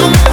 I'm